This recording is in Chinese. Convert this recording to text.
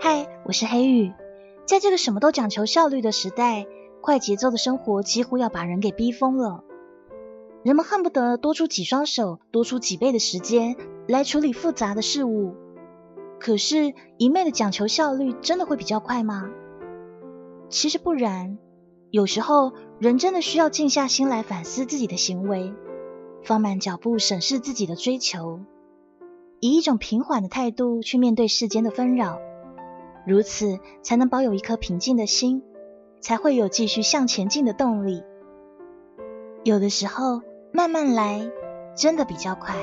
嗨我是黑羽。在这个什么都讲求效率的时代，快节奏的生活几乎要把人给逼疯了。人们恨不得多出几双手，多出几倍的时间来处理复杂的事物。可是，一昧的讲求效率，真的会比较快吗？其实不然。有时候，人真的需要静下心来反思自己的行为，放慢脚步审视自己的追求，以一种平缓的态度去面对世间的纷扰，如此才能保有一颗平静的心，才会有继续向前进的动力。有的时候，慢慢来，真的比较快。